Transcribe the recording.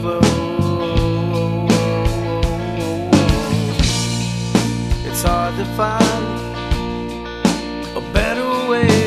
flow. It's hard to find a better way.